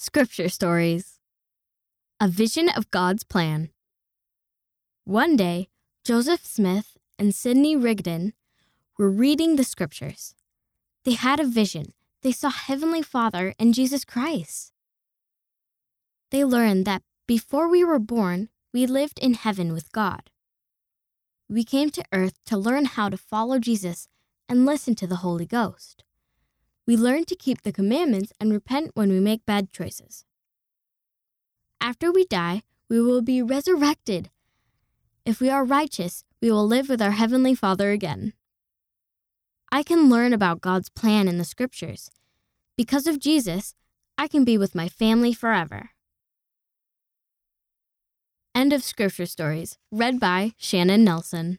Scripture Stories A Vision of God's Plan. One day, Joseph Smith and Sidney Rigdon were reading the Scriptures. They had a vision. They saw Heavenly Father and Jesus Christ. They learned that before we were born, we lived in heaven with God. We came to earth to learn how to follow Jesus and listen to the Holy Ghost. We learn to keep the commandments and repent when we make bad choices. After we die, we will be resurrected. If we are righteous, we will live with our Heavenly Father again. I can learn about God's plan in the Scriptures. Because of Jesus, I can be with my family forever. End of Scripture Stories, read by Shannon Nelson.